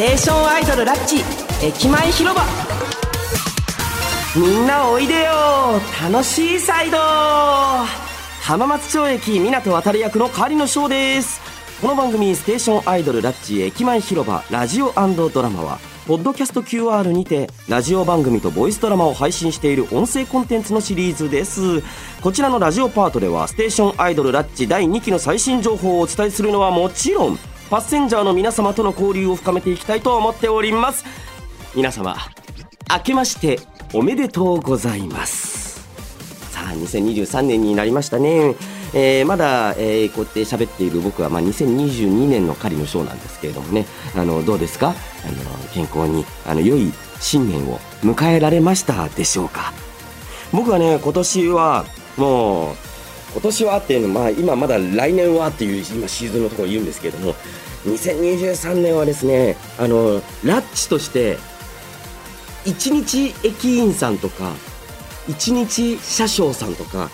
テーションアイドルラッチ駅前広場。みんなおいでよ。楽しいサイド。浜松町駅港渡役の狩野翔です。この番組「ステーションアイドルラッチ駅前広場ラジオドラマは」ポッドキャスト QR にてラジオ番組とボイスドラマを配信している音声コンテンツのシリーズです。こちらのラジオパートではステーションアイドルラッチ第2期の最新情報をお伝えするのはもちろんパッセンジャーの皆様との交流を深めていきたいと思っております。皆様明けましておめでとうございます。さあ2023年になりましたね。えー、まだ、えー、こうやって喋っている僕は、まあ、2022年の狩りのショーなんですけれどもね。あのどうですか？あの健康にあの良い新年を迎えられましたでしょうか？僕はね今年はもう今年はっていうのまあ今まだ来年はっていう今シーズンのところ言うんですけれども2023年はですねあのラッチとして一日駅員さんとか一日車掌さんとか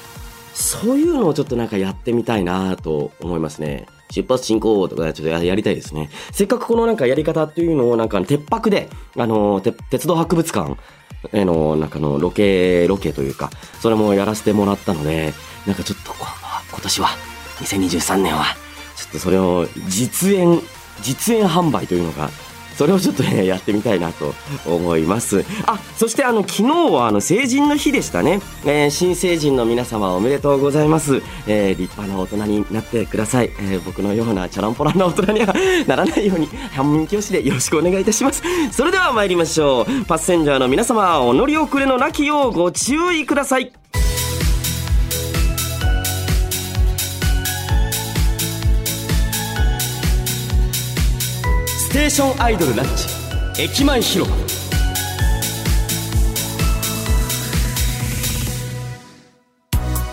そういうのをちょっとなんかやってみたいなと思いますね。出発進行とかちょっとやりたいですね。せっかくこのなんかやり方っていうのをなんか鉄泊で、あの、鉄道博物館へのなんかのロケ、ロケというか、それもやらせてもらったので、なんかちょっと今年は、2023年は、ちょっとそれを実演、実演販売というのがそれをちょっとね、やってみたいなと思います。あ、そしてあの、昨日はあの、成人の日でしたね。えー、新成人の皆様おめでとうございます。えー、立派な大人になってください。えー、僕のようなチャランポランな大人にはならないように、反面教師でよろしくお願いいたします。それでは参りましょう。パッセンジャーの皆様、お乗り遅れのなきようご注意ください。ステーションアイドルラッチ駅前広場。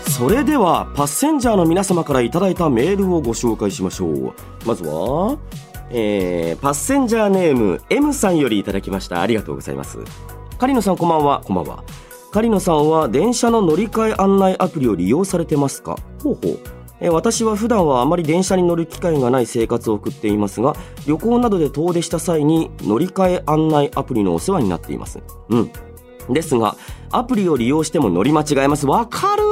それではパッセンジャーの皆様からいただいたメールをご紹介しましょう。まずはえー、パッセンジャーネーム M さんよりいただきました。ありがとうございます。狩野さんこんばんは。こんばんは。狩野さんは電車の乗り換え案内アプリを利用されてますか？ほうほう。え私は普段はあまり電車に乗る機会がない生活を送っていますが旅行などで遠出した際に乗り換え案内アプリのお世話になっています。うん。ですがアプリを利用しても乗り間違えます。わかる！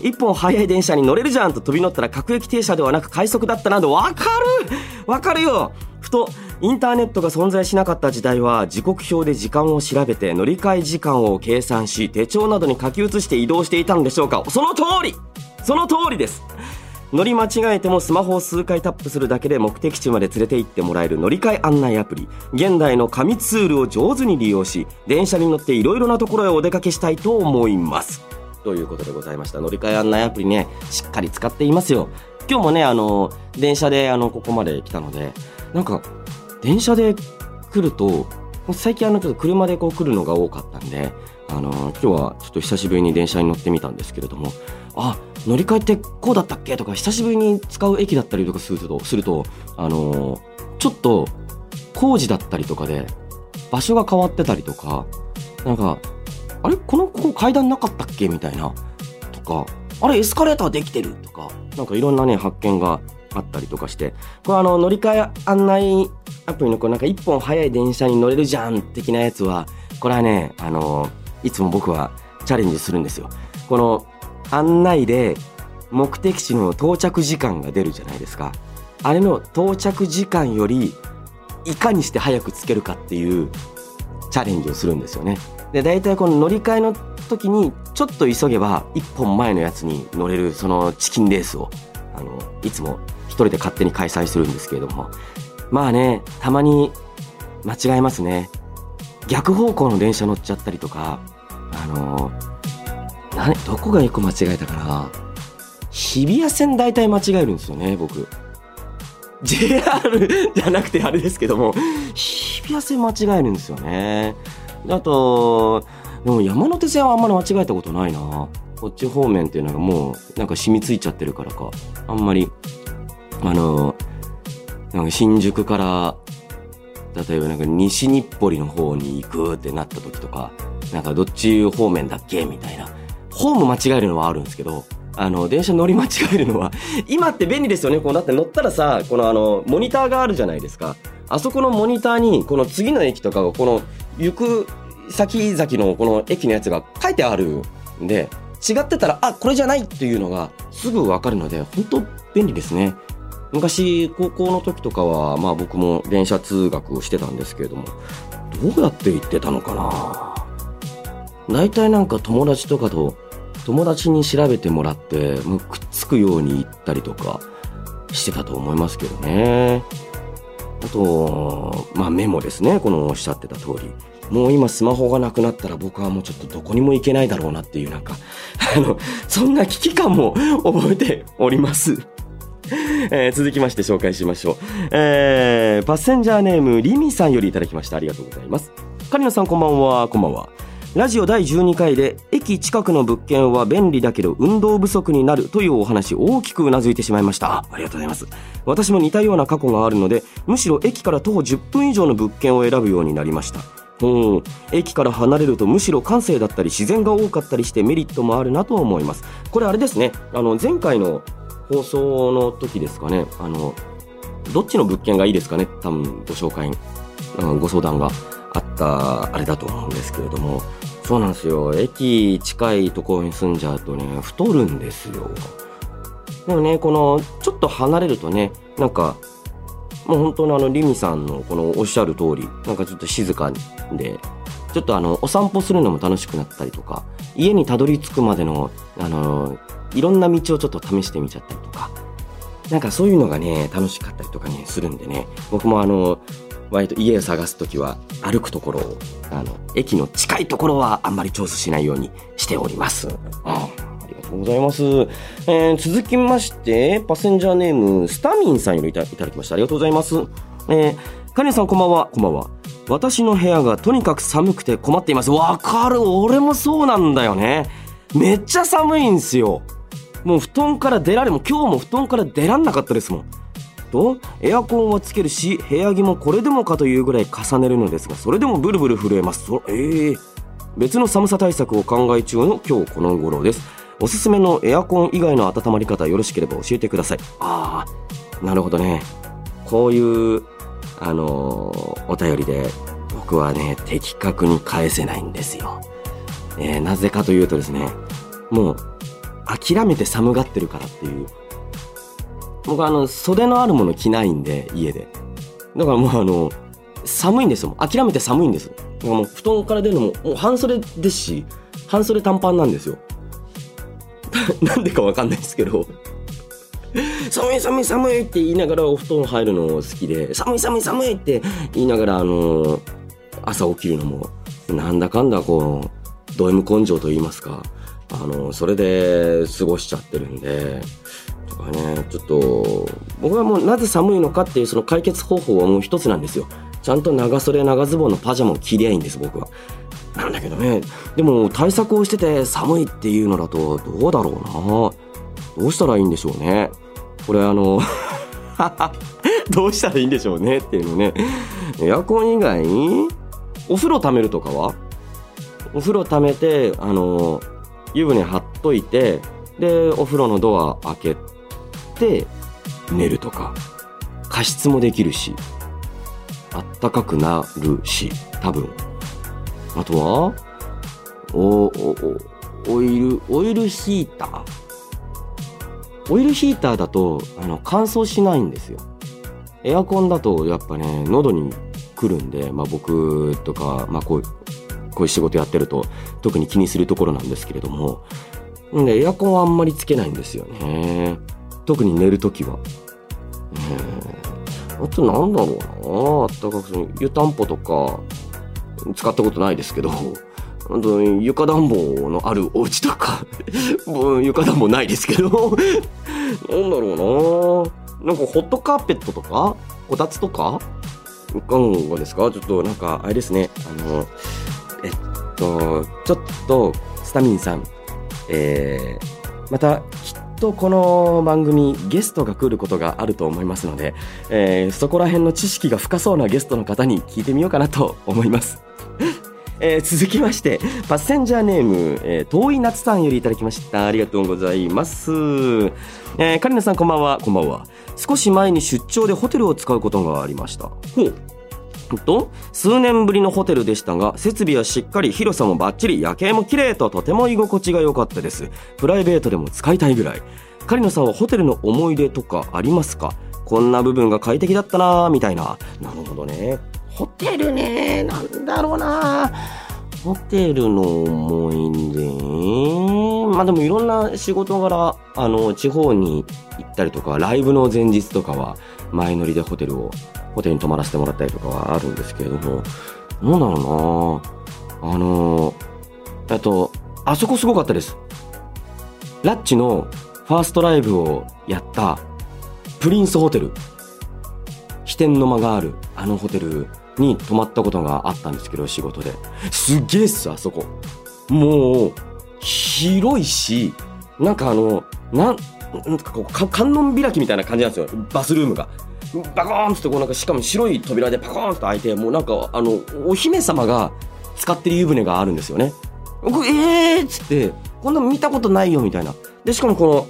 一本早い電車に乗れるじゃんと飛び乗ったら各駅停車ではなく快速だったなどわかる！わかるよ！ふとインターネットが存在しなかった時代は時刻表で時間を調べて乗り換え時間を計算し手帳などに書き写して移動していたんでしょうか。その通り！その通りです！乗り間違えてもスマホを数回タップするだけで目的地まで連れて行ってもらえる乗り換え案内アプリ。現代の紙ツールを上手に利用し電車に乗っていろいろなところへお出かけしたいと思います。ということでございました。乗り換え案内アプリねしっかり使っていますよ。今日もねあの電車であのここまで来たのでなんか電車で来ると最近あのちょっと車でこう来るのが多かったんであの今日はちょっと久しぶりに電車に乗ってみたんですけれどもあ乗り換えってこうだったっけとか久しぶりに使う駅だったりとかするとするとあの、ちょっと工事だったりとかで場所が変わってたりとかなんかあれ？このここ階段なかったっけみたいなとかあれエスカレーターできてるとかなんかいろんなね発見があったりとかしてこれあの乗り換え案内アプリのこうなんか一本早い電車に乗れるじゃん的なやつはこれはねあのいつも僕はチャレンジするんですよこの案内で目的地の到着時間が出るじゃないですか。あれの到着時間よりいかにして早く着けるかっていうチャレンジをするんですよね。で、大体この乗り換えの時にちょっと急げば一本前のやつに乗れるそのチキンレースをあのいつも一人で勝手に開催するんですけれどもまあねたまに間違えますね逆方向の電車乗っちゃったりとかあの何どこが一個間違えたかな。日比谷線大体間違えるんですよね僕。JR じゃなくてあれですけども日比谷線間違えるんですよね。あとでも山手線はあんまり間違えたことないな。こっち方面っていうのがもうなんか染みついちゃってるからか。あんまりあのなんか新宿から例えばなんか西日暮里の方に行くってなった時とかなんかどっち方面だっけみたいなホーム間違えるのはあるんですけど、あの、電車乗り間違えるのは、今って便利ですよね。こう、だって乗ったらさ、このあの、モニターがあるじゃないですか。あそこのモニターに、この次の駅とかが、この、行く先々のこの駅のやつが書いてあるんで、違ってたら、あ、これじゃないっていうのがすぐわかるので、本当便利ですね。昔、高校の時とかは、まあ僕も電車通学をしてたんですけれども、どうやって行ってたのかな大体なんか友達とかと、友達に調べてもらって、もうくっつくように行ったりとかしてたと思いますけどね。あと、まあメモですね。このおっしゃってた通り。もう今スマホがなくなったら僕はもうちょっとどこにも行けないだろうなっていうなんか、あの、そんな危機感も覚えております。えー、続きまして紹介しましょう。えー、パッセンジャーネームリミさんよりいただきました。ありがとうございます。カリナさんこんばんは、こんばんは。ラジオ第12回で駅近くの物件は便利だけど運動不足になるというお話大きくうなずいてしまいましたありがとうございます私も似たような過去があるのでむしろ駅から徒歩10分以上の物件を選ぶようになりましたうん、駅から離れるとむしろ感性だったり自然が多かったりしてメリットもあるなと思いますこれあれですねあの前回の放送の時ですかね。あのどっちの物件がいいですかね？多分ご紹介、うん、ご相談があったあれだと思うんですけれども。そうなんですよ。駅近いところに住んじゃうとね太るんですよ。でもねこのちょっと離れるとねなんかもう本当のあのリミさんのこのおっしゃる通りなんかちょっと静かでちょっとあのお散歩するのも楽しくなったりとか家にたどり着くまでのあのいろんな道をちょっと試してみちゃったりとかなんかそういうのがね楽しかったりとかねするんでね僕もあの割と家を探す時は歩くところをあの駅の近いところはあんまり調査しないようにしております。うんとうございます。えー、続きまして、パッセンジャーネーム、スタミンさんよりいただきました。ありがとうございます。えー、カネさんこんばんは。こんばんは。私の部屋がとにかく寒くて困っています。わかる。俺もそうなんだよね。めっちゃ寒いんすよ。もう布団から出られも、今日も布団から出らんなかったですもん。と、エアコンはつけるし、部屋着もこれでもかというぐらい重ねるのですが、それでもブルブル震えます。そええー、別の寒さ対策を考え中の今日この頃です。おすすめのエアコン以外の温まり方よろしければ教えてください。ああ、なるほどね。こういう、あのー、お便りで僕はね、的確に返せないんですよ。えー、なぜかというとですね、もう、諦めて寒がってるからっていう。僕あの、袖のあるもの着ないんで、家で。だからもうあの、寒いんですよ。諦めて寒いんです。だからもう布団から出るのも、もう半袖ですし、半袖短パンなんですよ。なんでかわかんないですけど寒い寒い寒いって言いながらお布団入るの好きで、寒い寒い寒いって言いながら、あの朝起きるのも、なんだかんだこう、ド M 根性と言いますか、あのそれで過ごしちゃってるんで、とかね、ちょっと、僕はもうなぜ寒いのかっていうその解決方法はもう一つなんですよ。ちゃんと長袖長ズボンのパジャマを着りゃいいんです、僕は。なんだけどね。でも対策をしてて寒いっていうのだとどうだろうな。どうしたらいいんでしょうね。これあの どうしたらいいんでしょうね。っていうのね。エアコン以外？にお風呂溜めるとかは？お風呂溜めてあの湯船張っといてでお風呂のドア開けて寝るとか加湿もできるしあったかくなるし多分あとは、お、お、オイル、オイルヒーター。オイルヒーターだと、あの、乾燥しないんですよ。エアコンだと、やっぱね、喉に来るんで、まあ僕とか、まあこう、こういう仕事やってると、特に気にするところなんですけれども、で、エアコンはあんまりつけないんですよね。特に寝るときは。えあとなんだろうなあったかく湯たんぽとか、使ったことないですけど、床暖房のあるお家とか 床暖房ないですけどなんだろうななんかホットカーペットとかこたつとか？いかがですか？ちょっとなんか、あれですね。あの、えっと、ちょっと、スタミンさん、えー、また、きっとこの番組、ゲストが来ることがあると思いますので、えー、そこら辺の知識が深そうなゲストの方に聞いてみようかなと思います。えー続きまして、パッセンジャーネーム、えー遠い夏さんよりいただきました。ありがとうございます。えー、カリナさんこんばんは。こんばんは。少し前に出張でホテルを使うことがありました。ほう。と数年ぶりのホテルでしたが設備はしっかり広さもバッチリ夜景も綺麗ととても居心地が良かったです。プライベートでも使いたいぐらい。カリノさんはホテルの思い出とかありますか？こんな部分が快適だったなぁみたいな。なるほどね。ホテルねなんだろうなホテルの思い出まあでもいろんな仕事柄あの地方に行ったりとかライブの前日とかは前乗りでホテルをホテルに泊まらせてもらったりとかはあるんですけれども、どうだろうなあの、えっと、あそこすごかったです。ラッチのファーストライブをやったプリンスホテル。飛天の間があるあのホテルに泊まったことがあったんですけど、仕事で。すげえっす、あそこ。もう、広いし、なんかあの、なん、なんかこう、観音開きみたいな感じなんですよ。バスルームが。バコーンってこうなんかしかも白い扉でパコーンって開いてもうなんかあのお姫様が使ってる湯船があるんですよね。僕えーっつってこんなの見たことないよみたいな。でしかもこの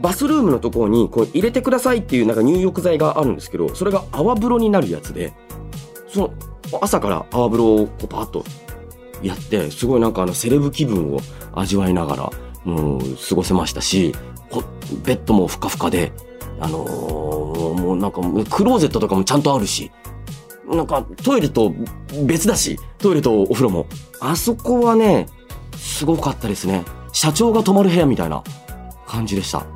バスルームのところにこう入れてくださいっていうなんか入浴剤があるんですけどそれが泡風呂になるやつでその朝から泡風呂をこうパーッとやってすごいなんかあのセレブ気分を味わいながらもう過ごせましたしベッドもふかふかであのーもうなんかクローゼットとかもちゃんとあるし、なんかトイレと別だし、トイレとお風呂も。あそこはね、すごかったですね。社長が泊まる部屋みたいな感じでした。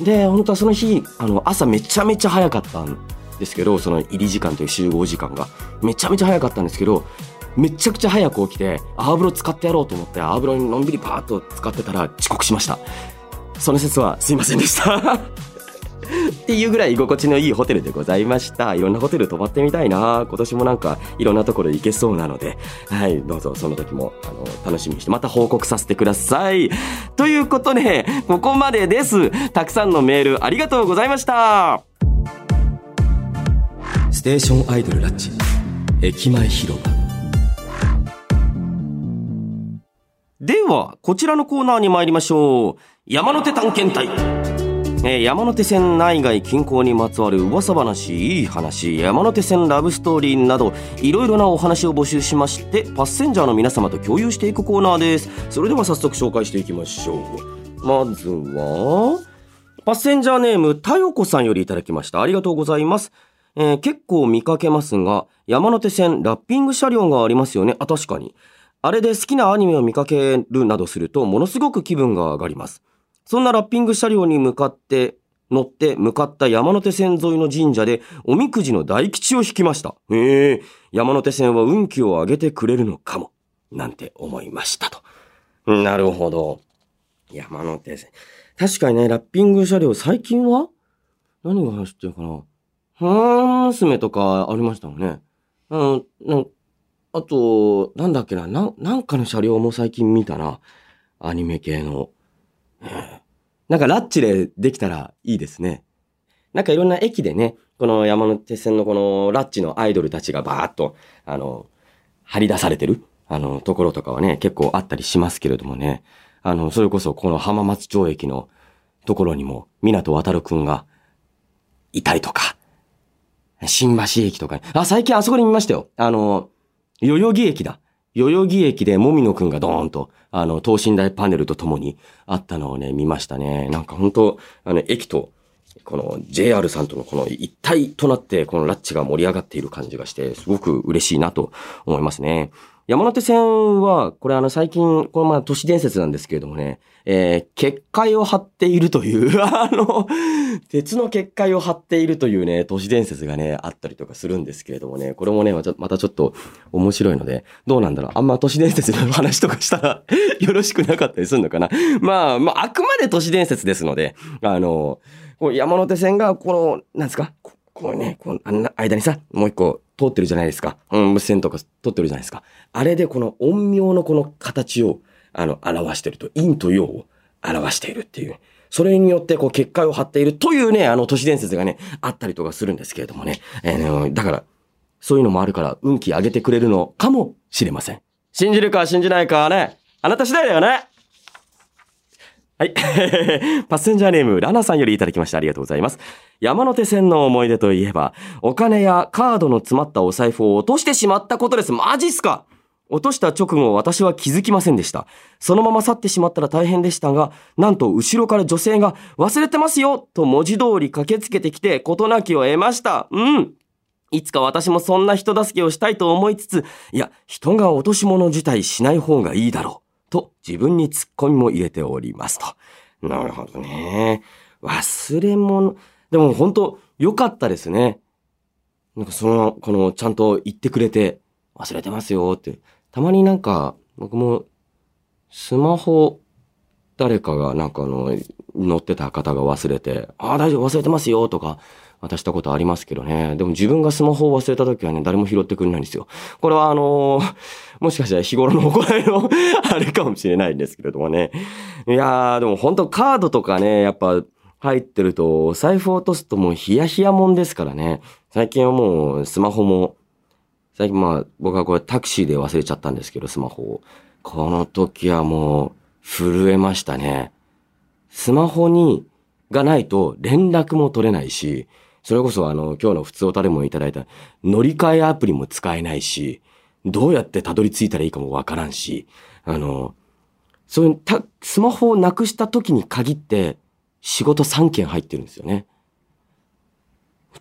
で、本当はその日、あの、朝めちゃめちゃ早かったんですけど、その入り時間という集合時間が。めちゃめちゃ早かったんですけど、めちゃくちゃ早く起きて、泡風呂使ってやろうと思って、泡風呂にのんびりパーッと使ってたら遅刻しました。その説はすいませんでした。っていうぐらい居心地のいいホテルでございました。いろんなホテル泊まってみたいな今年もなんかいろんなところ行けそうなので、はい、どうぞその時もあの楽しみにしてまた報告させてください。ということで、ここまでです。たくさんのメールありがとうございました。ステーションアイドルラッチ、駅前広場。では、こちらのコーナーに参りましょう。山手探検隊。え山手線内外近郊にまつわる噂話いい話。山手線ラブストーリーなどいろいろなお話を募集しましてパッセンジャーの皆様と共有していくコーナーです。それでは早速紹介していきましょう。まずはパッセンジャーネームたよこさんよりいただきました。ありがとうございます。えー結構見かけますが山手線ラッピング車両がありますよね。あ確かに。あれで好きなアニメを見かけるなどするとものすごく気分が上がります。そんなラッピング車両に向かって、乗って向かった山手線沿いの神社でおみくじの大吉を引きました。へえ、山手線は運気を上げてくれるのかも。なんて思いましたと。なるほど。山手線。確かにね、ラッピング車両、最近は？何が走ってるかな？はーん娘とかありましたもんね。うん、あと、なんだっけな、な、なんかの車両も最近見たな。アニメ系の。なんかラッチでできたらいいですね。なんかいろんな駅でね、この山手線のこのラッチのアイドルたちがバーッと、あの、張り出されてる、あの、ところとかはね、結構あったりしますけれどもね。あの、それこそこの浜松町駅のところにも、港渡くんがいたりとか、新橋駅とかに、あ、最近あそこに見ましたよ。あの、代々木駅だ。代々木駅でもみのくんがドーンと、あの、等身大パネルとともにあったのをね、見ましたね。なんか本当あの、駅と、この JR さんとのこの一体となって、このラッチが盛り上がっている感じがして、すごく嬉しいなと思いますね。山手線は、これあの最近、これまあ都市伝説なんですけれどもね、えー、結界を張っているという、あの、鉄の結界を張っているというね、都市伝説がね、あったりとかするんですけれどもね、これもね、またちょっと面白いので、どうなんだろう。あんま都市伝説の話とかしたら、よろしくなかったりするのかな。まあ、まあ、あくまで都市伝説ですので、あの、山手線が、この、なんですか、ここうね、この間にさ、もう一個通ってるじゃないですか。うん、無線とか通ってるじゃないですか。あれでこの陰陽のこの形を、あの、表してると、陰と陽を表しているっていう。それによって、こう、結界を張っているというね、あの、都市伝説がね、あったりとかするんですけれどもね。えーだから、そういうのもあるから、運気上げてくれるのかもしれません。信じるか信じないかはね、あなた次第だよね。はい。パッセンジャーネーム、ラナさんよりいただきました。ありがとうございます。山手線の思い出といえば、お金やカードの詰まったお財布を落としてしまったことです。マジっすか？落とした直後、私は気づきませんでした。そのまま去ってしまったら大変でしたが、なんと後ろから女性が、忘れてますよと文字通り駆けつけてきて、事なきを得ました。うん。いつか私もそんな人助けをしたいと思いつつ、いや、人が落とし物自体しない方がいいだろう。と、自分に突っ込みも入れておりますと。なるほどね。忘れ物。でも本当良かったですね。なんかその、この、ちゃんと言ってくれて、忘れてますよって。たまになんか、僕も、スマホ、誰かがなんかあの、乗ってた方が忘れて、ああ、大丈夫、忘れてますよとか、渡したことありますけどね。でも自分がスマホを忘れた時はね、誰も拾ってくれないんですよ。これはあのーもしかしたら日頃の行いの あれかもしれないんですけれどもね。いやー、でも本当カードとかね、やっぱ入ってると、財布落とすともうヒヤヒヤもんですからね。最近はもうスマホも、最近まあ僕はこれタクシーで忘れちゃったんですけど、スマホを。この時はもう震えましたね。スマホに、がないと連絡も取れないし、それこそあの、今日の普通おたでもいただいた乗り換えアプリも使えないし、どうやってたどり着いたらいいかもわからんし、あの、そういうた、スマホをなくした時に限って仕事3件入ってるんですよね。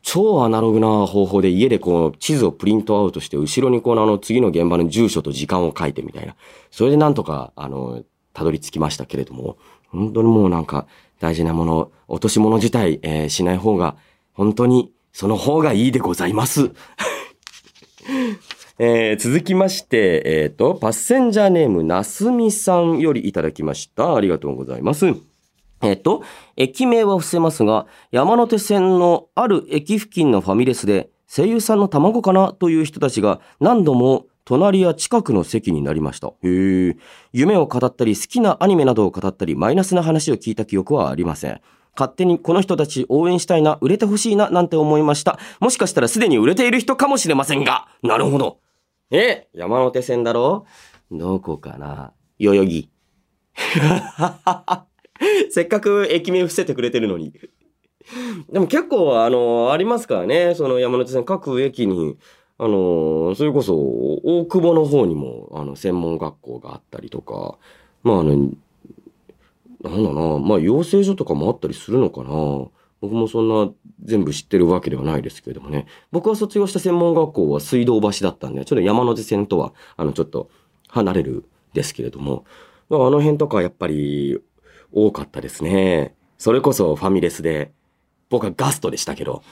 超アナログな方法で家でこう地図をプリントアウトして後ろにこうあの次の現場の住所と時間を書いてみたいな。それでなんとかあの、たどり着きましたけれども、本当にもうなんか大事なもの、落とし物自体、えーしない方が本当にその方がいいでございます。えー続きまして、えっ、と、パッセンジャーネームなすみさんよりいただきました。ありがとうございます。えっ、と、駅名は伏せますが、山手線のある駅付近のファミレスで、声優さんの卵かなという人たちが何度も隣や近くの席になりました。へえ。夢を語ったり、好きなアニメなどを語ったり、マイナスな話を聞いた記憶はありません。勝手にこの人たち応援したいな、売れてほしいな、なんて思いました。もしかしたらすでに売れている人かもしれませんが。なるほど。え山手線だろ？どこかな？代々木。せっかく駅名伏せてくれてるのに。でも結構、あの、ありますからね。その山手線各駅に、あの、それこそ、大久保の方にも、あの、専門学校があったりとか、まあ、あの、なんだな、まあ、養成所とかもあったりするのかな。僕もそんな全部知ってるわけではないですけれどもね。僕は卒業した専門学校は水道橋だったんで、ちょっと山手線とは、あの、ちょっと離れるですけれども、あの辺とかやっぱり多かったですね。それこそファミレスで、僕はガストでしたけど、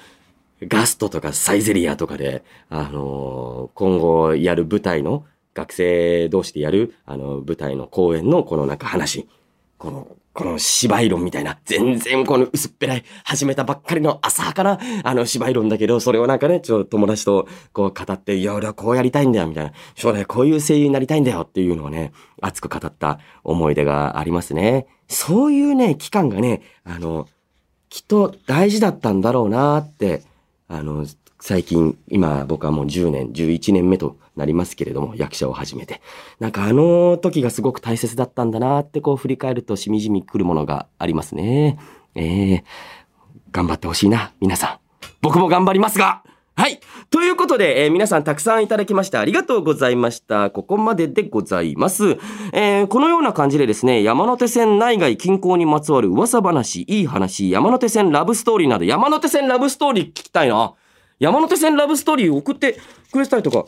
ガストとかサイゼリアとかで、あのー今後やる舞台の、学生同士でやる、あの、舞台の公演のこのなんか話、この、この芝居論みたいな、全然この薄っぺらい、始めたばっかりの浅はかな、あの芝居論だけど、それをなんかね、ちょっと友達とこう語って、いや、俺はこうやりたいんだよ、みたいな。将来こういう声優になりたいんだよっていうのをね、熱く語った思い出がありますね。そういうね、期間がね、あの、きっと大事だったんだろうなって、あの、最近、今僕はもう10年、11年目となりますけれども、役者を始めて。なんかあの時がすごく大切だったんだなってこう振り返るとしみじみ来るものがありますね。ええ頑張ってほしいな、皆さん。僕も頑張りますがはい。ということで、えー皆さんたくさんいただきましてありがとうございました。ここまででございます。えーこのような感じでですね、山手線内外近郊にまつわる噂話、いい話、山手線ラブストーリーなど、山手線ラブストーリー聞きたいな。山手線ラブストーリーを送ってくれたりとか、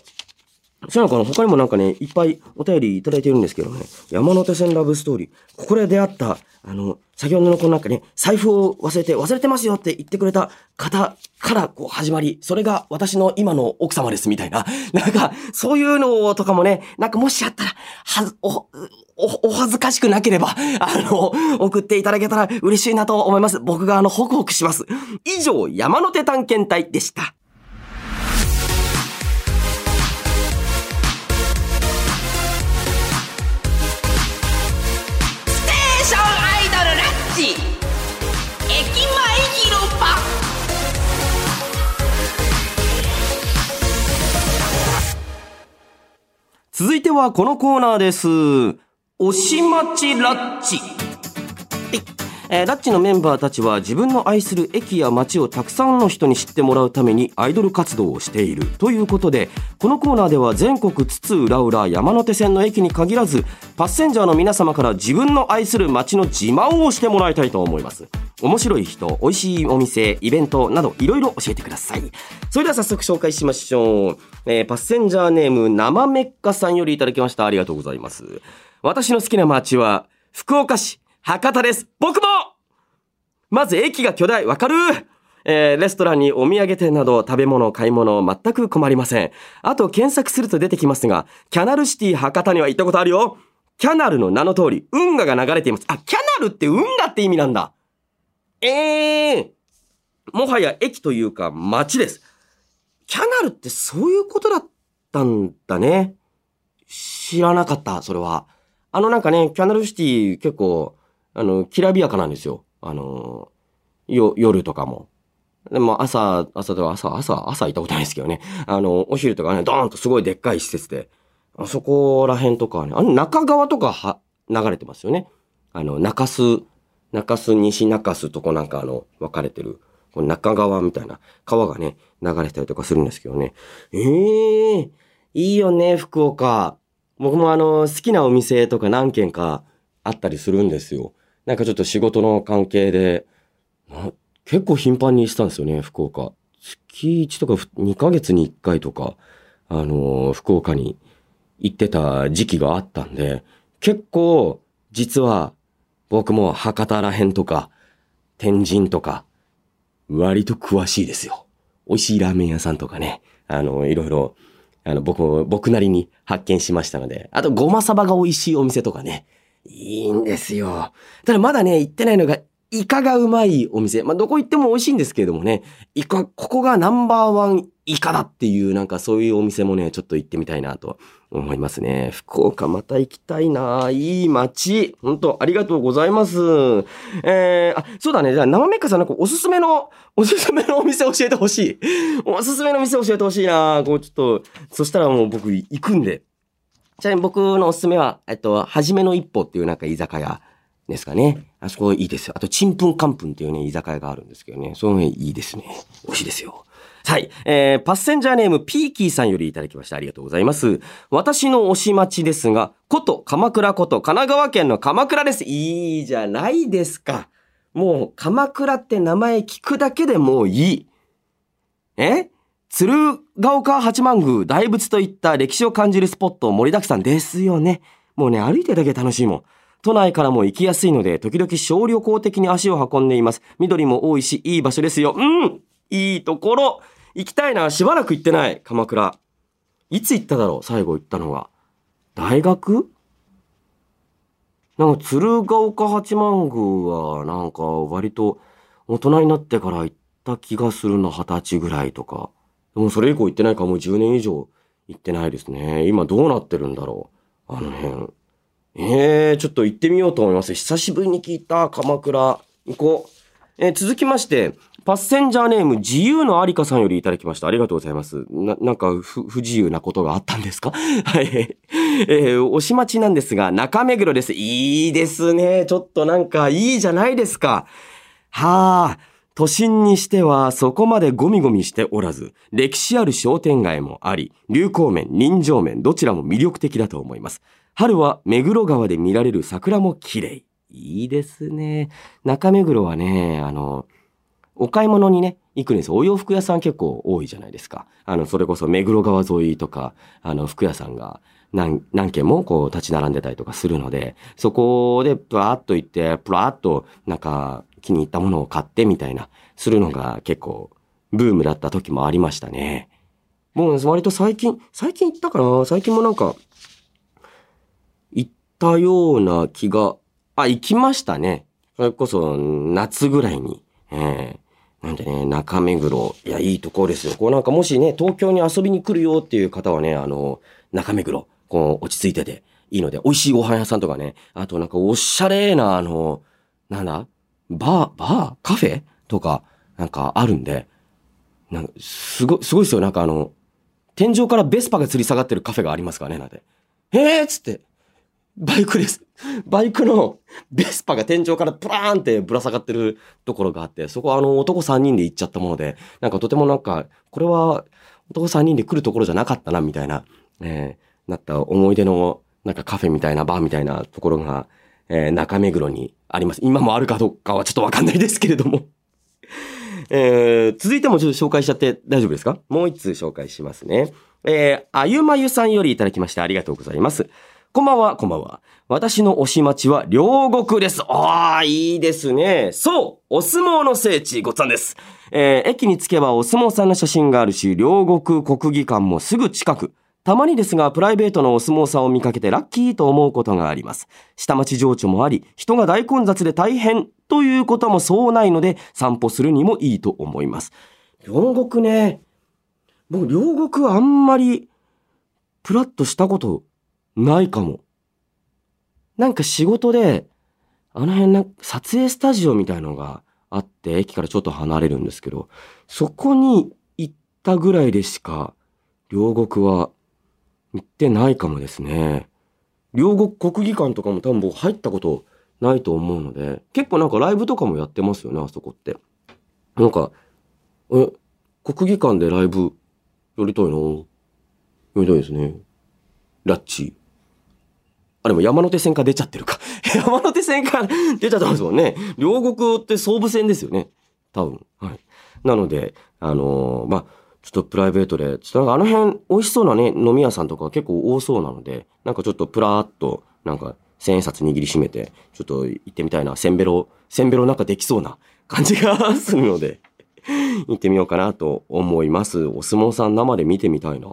そうなのかな？他にもなんかね、いっぱいお便りいただいてるんですけどね。山手線ラブストーリー。ここで出会った、あの、先ほどのこのなんかね、財布を忘れて、忘れてますよって言ってくれた方からこう始まり、それが私の今の奥様ですみたいな。なんか、そういうのとかもね、なんかもしあったら、はず、お、お、お恥ずかしくなければ、あの、送っていただけたら嬉しいなと思います。僕があの、ホクホクします。以上、山手探検隊でした。続いてはこのコーナーです。おしまちラッチ。えーラッチのメンバーたちは自分の愛する駅や街をたくさんの人に知ってもらうためにアイドル活動をしているということでこのコーナーでは全国津々浦々山手線の駅に限らずパッセンジャーの皆様から自分の愛する街の自慢をしてもらいたいと思います。面白い人美味しいお店イベントなどいろいろ教えてください。それでは早速紹介しましょう、えーパッセンジャーネーム生メッカさんよりいただきました。ありがとうございます。私の好きな街は福岡市。博多です僕もまず駅が巨大、わかる？えーレストランにお土産店など食べ物、買い物、全く困りません。あと検索すると出てきますが、キャナルシティ博多には行ったことあるよ。キャナルの名の通り、運河が流れています。あ、キャナルって運河って意味なんだ。ええもはや駅というか街です。キャナルってそういうことだったんだね。知らなかった、それは。あのなんかね、キャナルシティ結構、あの、きらびやかなんですよ。あの、よ、夜とかも。でも朝、朝とか朝、朝、朝行ったことないですけどね。あの、お昼とかね、ドーンとすごいでっかい施設で。あそこら辺とかね、あの中川とかは、流れてますよね。あの、中洲、中洲、西中洲とこなんかあの、分かれてる、この中川みたいな川がね、流れてたりとかするんですけどね。ええいいよね、福岡。僕もあの、好きなお店とか何軒かあったりするんですよ。なんかちょっと仕事の関係で、結構頻繁にしたんですよね、福岡。月1とか2ヶ月に1回とか、あのー福岡に行ってた時期があったんで、結構、実は、僕も博多ら辺とか、天神とか、割と詳しいですよ。美味しいラーメン屋さんとかね、あの、いろいろ、あの、僕も、僕なりに発見しましたので、あと、ごまさばが美味しいお店とかね、いいんですよ。ただまだね、行ってないのが、イカがうまいお店。まあ、どこ行っても美味しいんですけれどもね、イカ、ここがナンバーワンイカだっていう、なんかそういうお店もね、ちょっと行ってみたいなと思いますね。福岡また行きたいないい街。本当ありがとうございます。えー、あ、そうだね。じゃあ、生メッカさんなんかおすすめの、おすすめのお店教えてほしい。おすすめの店教えてほしいなこう、ちょっと、そしたらもう僕行くんで。ちなみに僕のおすすめは、えっと、はじめの一歩っていうなんか居酒屋ですかね。あそこいいですよ。あと、ちんぷんかんぷんっていうね、居酒屋があるんですけどね。その辺いいですね。美味しいですよ。はい。えー、パッセンジャーネームピーキーさんよりいただきました。ありがとうございます。私の推し町ですが、こと鎌倉こと神奈川県の鎌倉です。いいじゃないですか。もう、鎌倉って名前聞くだけでもういい。え？鶴岡八幡宮大仏といった歴史を感じるスポット盛りだくさんですよね。もうね、歩いてるだけ楽しいもん。都内からも行きやすいので、時々小旅行的に足を運んでいます。緑も多いし、いい場所ですよ。うんいいところ行きたいな。しばらく行ってない。鎌倉。いつ行っただろう最後行ったのが。大学？なんか鶴岡八幡宮は、なんか割と大人になってから行った気がするの、二十歳ぐらいとか。でもそれ以降行ってないかもう10年以上行ってないですね。今どうなってるんだろうあの辺。えー、ちょっと行ってみようと思います。久しぶりに聞いた鎌倉。行こう。えー続きまして、パッセンジャーネーム自由のありかさんよりいただきました。ありがとうございます。な、なんか不、不自由なことがあったんですか？はい。えー、押し待ちなんですが、中目黒です。いいですね。ちょっとなんかいいじゃないですか。はあ。都心にしてはそこまでゴミゴミしておらず、歴史ある商店街もあり、流行面、人情面、どちらも魅力的だと思います。春は目黒川で見られる桜も綺麗。いいですね。中目黒はね、あの、お買い物にね、行くんです。お洋服屋さん結構多いじゃないですか。あの、それこそ目黒川沿いとか、あの、服屋さんが何、何軒もこう立ち並んでたりとかするので、そこでプラーっと行って、プラーっとなんか気に入ったものを買ってみたいな、するのが結構ブームだった時もありましたね。もう割と最近、最近行ったかな？最近もなんか、行ったような気が、あ、行きましたね。それこそ夏ぐらいに。ええなんでね、中目黒、いや、いいところですよ。こうなんかもしね、東京に遊びに来るよっていう方はね、あの、中目黒、こう、落ち着いてていいので、美味しいご飯屋さんとかね、あとなんかおしゃれな、あの、なんだ？バー、バーカフェ？とか、なんかあるんで、なんか、すごい、すごいですよ。なんかあの、天井からベスパが吊り下がってるカフェがありますからね、なんて。へーっつって、バイクです。バイクのベスパが天井からプラーンってぶら下がってるところがあって、そこはあの男3人で行っちゃったもので、なんかとてもなんか、これは男3人で来るところじゃなかったな、みたいな、えー、なった思い出の、なんかカフェみたいなバーみたいなところが、えー、中目黒にあります。今もあるかどうかはちょっとわかんないですけれども。えー、続いてもちょっと紹介しちゃって大丈夫ですか？もう一通紹介しますね。えー、あゆまゆさんよりいただきましてありがとうございます。こんばんは、こんばんは。私の推し町は両国です。ああ、いいですね。そうお相撲の聖地、ごっつんです。えー、駅に着けばお相撲さんの写真があるし、両国国技館もすぐ近く。たまにですが、プライベートのお相撲さんを見かけてラッキーと思うことがあります。下町情緒もあり、人が大混雑で大変ということもそうないので、散歩するにもいいと思います。両国ね。僕、両国あんまり、プラッとしたことないかも。なんか仕事で、あの辺な、撮影スタジオみたいのがあって、駅からちょっと離れるんですけど、そこに行ったぐらいでしか、両国は行ってないかもですね。両国国技館とかも多分僕入ったことないと思うので、結構なんかライブとかもやってますよね、あそこって。なんか、え、国技館でライブやりたいなやりたいですね。ラッチ。あ、でも山手線か出ちゃってるか。山手線か出ちゃってますもんね。両国って総武線ですよね。多分。はい。なので、あのーまあ、ちょっとプライベートで、ちょっとあの辺美味しそうなね、飲み屋さんとか結構多そうなので、なんかちょっとプラーっと、なんか千円札握りしめて、ちょっと行ってみたいな、せんべろ、せんべろなんかできそうな感じがするので、行ってみようかなと思います。お相撲さん生で見てみたいな。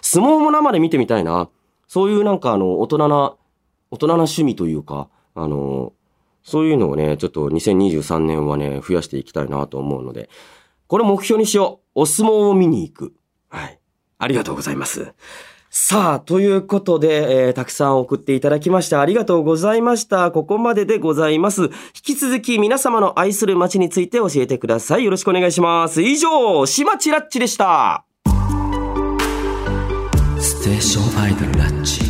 相撲も生で見てみたいな。そういうなんかあの、大人な、大人な趣味というか、あの、そういうのをね、ちょっと2023年はね、増やしていきたいなと思うので、これ目標にしよう。お相撲を見に行く。はい。ありがとうございます。さあ、ということで、えーたくさん送っていただきましてありがとうございました。ここまででございます。引き続き皆様の愛する街について教えてください。よろしくお願いします。以上、しまちらっちでした。ステーションアイドルラッチ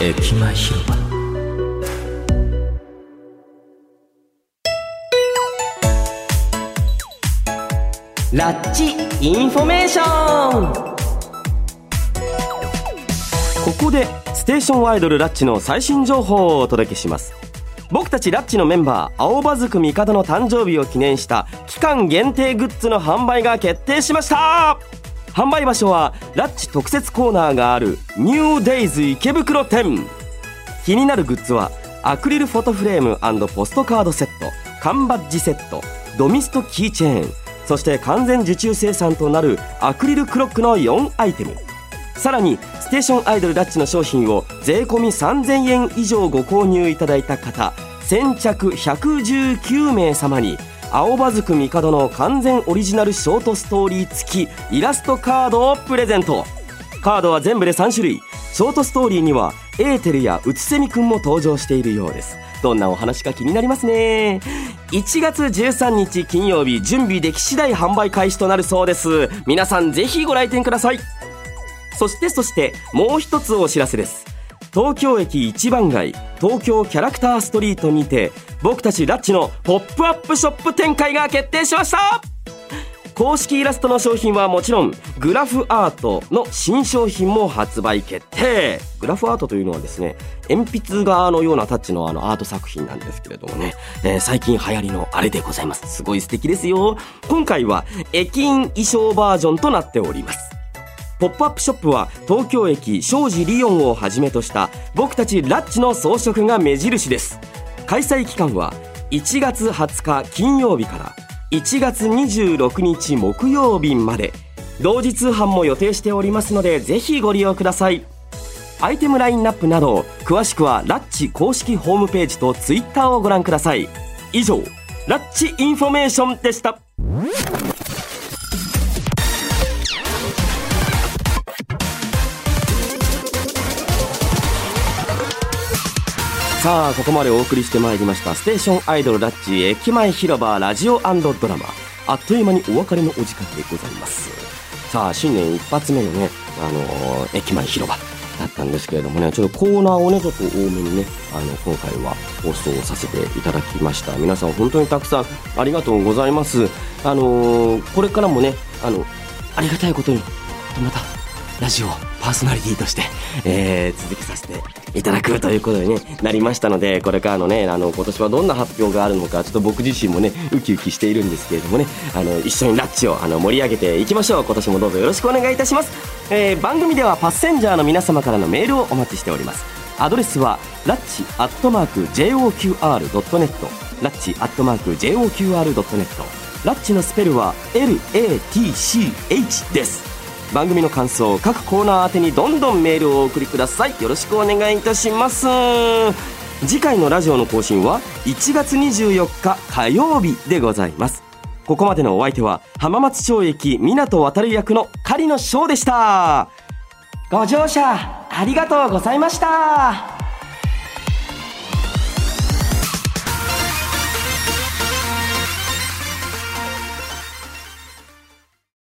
駅前広場ラッチインフォメーション。ここでステーションアイドルラッチの最新情報をお届けします。僕たちラッチのメンバー青葉ずく帝の誕生日を記念した期間限定グッズの販売が決定しました。販売場所はラッチ特設コーナーがあるニューデイズ池袋店。気になるグッズはアクリルフォトフレームポストカードセット缶バッジセットドミストキーチェーンそして完全受注生産となるアクリルクロックの4アイテム。さらにステーションアイドルダッチの商品を税込3000円以上ご購入いただいた方先着119名様に青葉ずく帝の完全オリジナルショートストーリー付きイラストカードをプレゼント。カードは全部で3種類。ショートストーリーにはエーテルやうつせみくんも登場しているようです。どんなお話か気になりますね。1月13日金曜日準備でき次第販売開始となるそうです。皆さんぜひご来店ください。そしてそしてもう一つお知らせです。東京駅一番街東京キャラクターストリートにて僕たちラッチのポップアップショップ展開が決定しました公式イラストの商品はもちろんグラフアートの新商品も発売決定。グラフアートというのはですね鉛筆画のようなタッチのあのアート作品なんですけれどもね、えー最近流行りのあれでございます。すごい素敵ですよ。今回は駅員衣装バージョンとなっております。ポップアップショップは東京駅庄司リヨンをはじめとした僕たちラッチの装飾が目印です。開催期間は1月20日金曜日から1月26日木曜日まで。同時通販も予定しておりますのでぜひご利用ください。アイテムラインナップなど詳しくはラッチ公式ホームページとツイッターをご覧ください。以上ラッチインフォメーションでした。さあここまでお送りしてまいりましたステーションアイドルラッチ駅前広場ラジオドラマ。あっという間にお別れのお時間でございます。さあ新年一発目のね、あのー駅前広場、だったんですけれどもねちょっとコーナーをねちょっと多めにねあの今回は放送させていただきました。皆さん本当にたくさんありがとうございます。あのーこれからもねあのありがたいことにまたラジオパーソナリティとして、えー続けさせていただくということに、ね、なりましたのでこれからのねあの今年はどんな発表があるのかちょっと僕自身もねウキウキしているんですけれどもねあの一緒にラッチをあの盛り上げていきましょう。今年もどうぞよろしくお願いいたします、えー番組ではパッセンジャーの皆様からのメールをお待ちしております。アドレスはラッチアットマーク JOQR.net ラッチアットマーク JOQR.net ラッチのスペルは LATCH です。番組の感想各コーナー宛てにどんどんメールをお送りください。よろしくお願いいたします。次回のラジオの更新は1月24日火曜日でございます。ここまでのお相手は浜松町駅港渡る役の狩野翔でした。ご乗車ありがとうございました。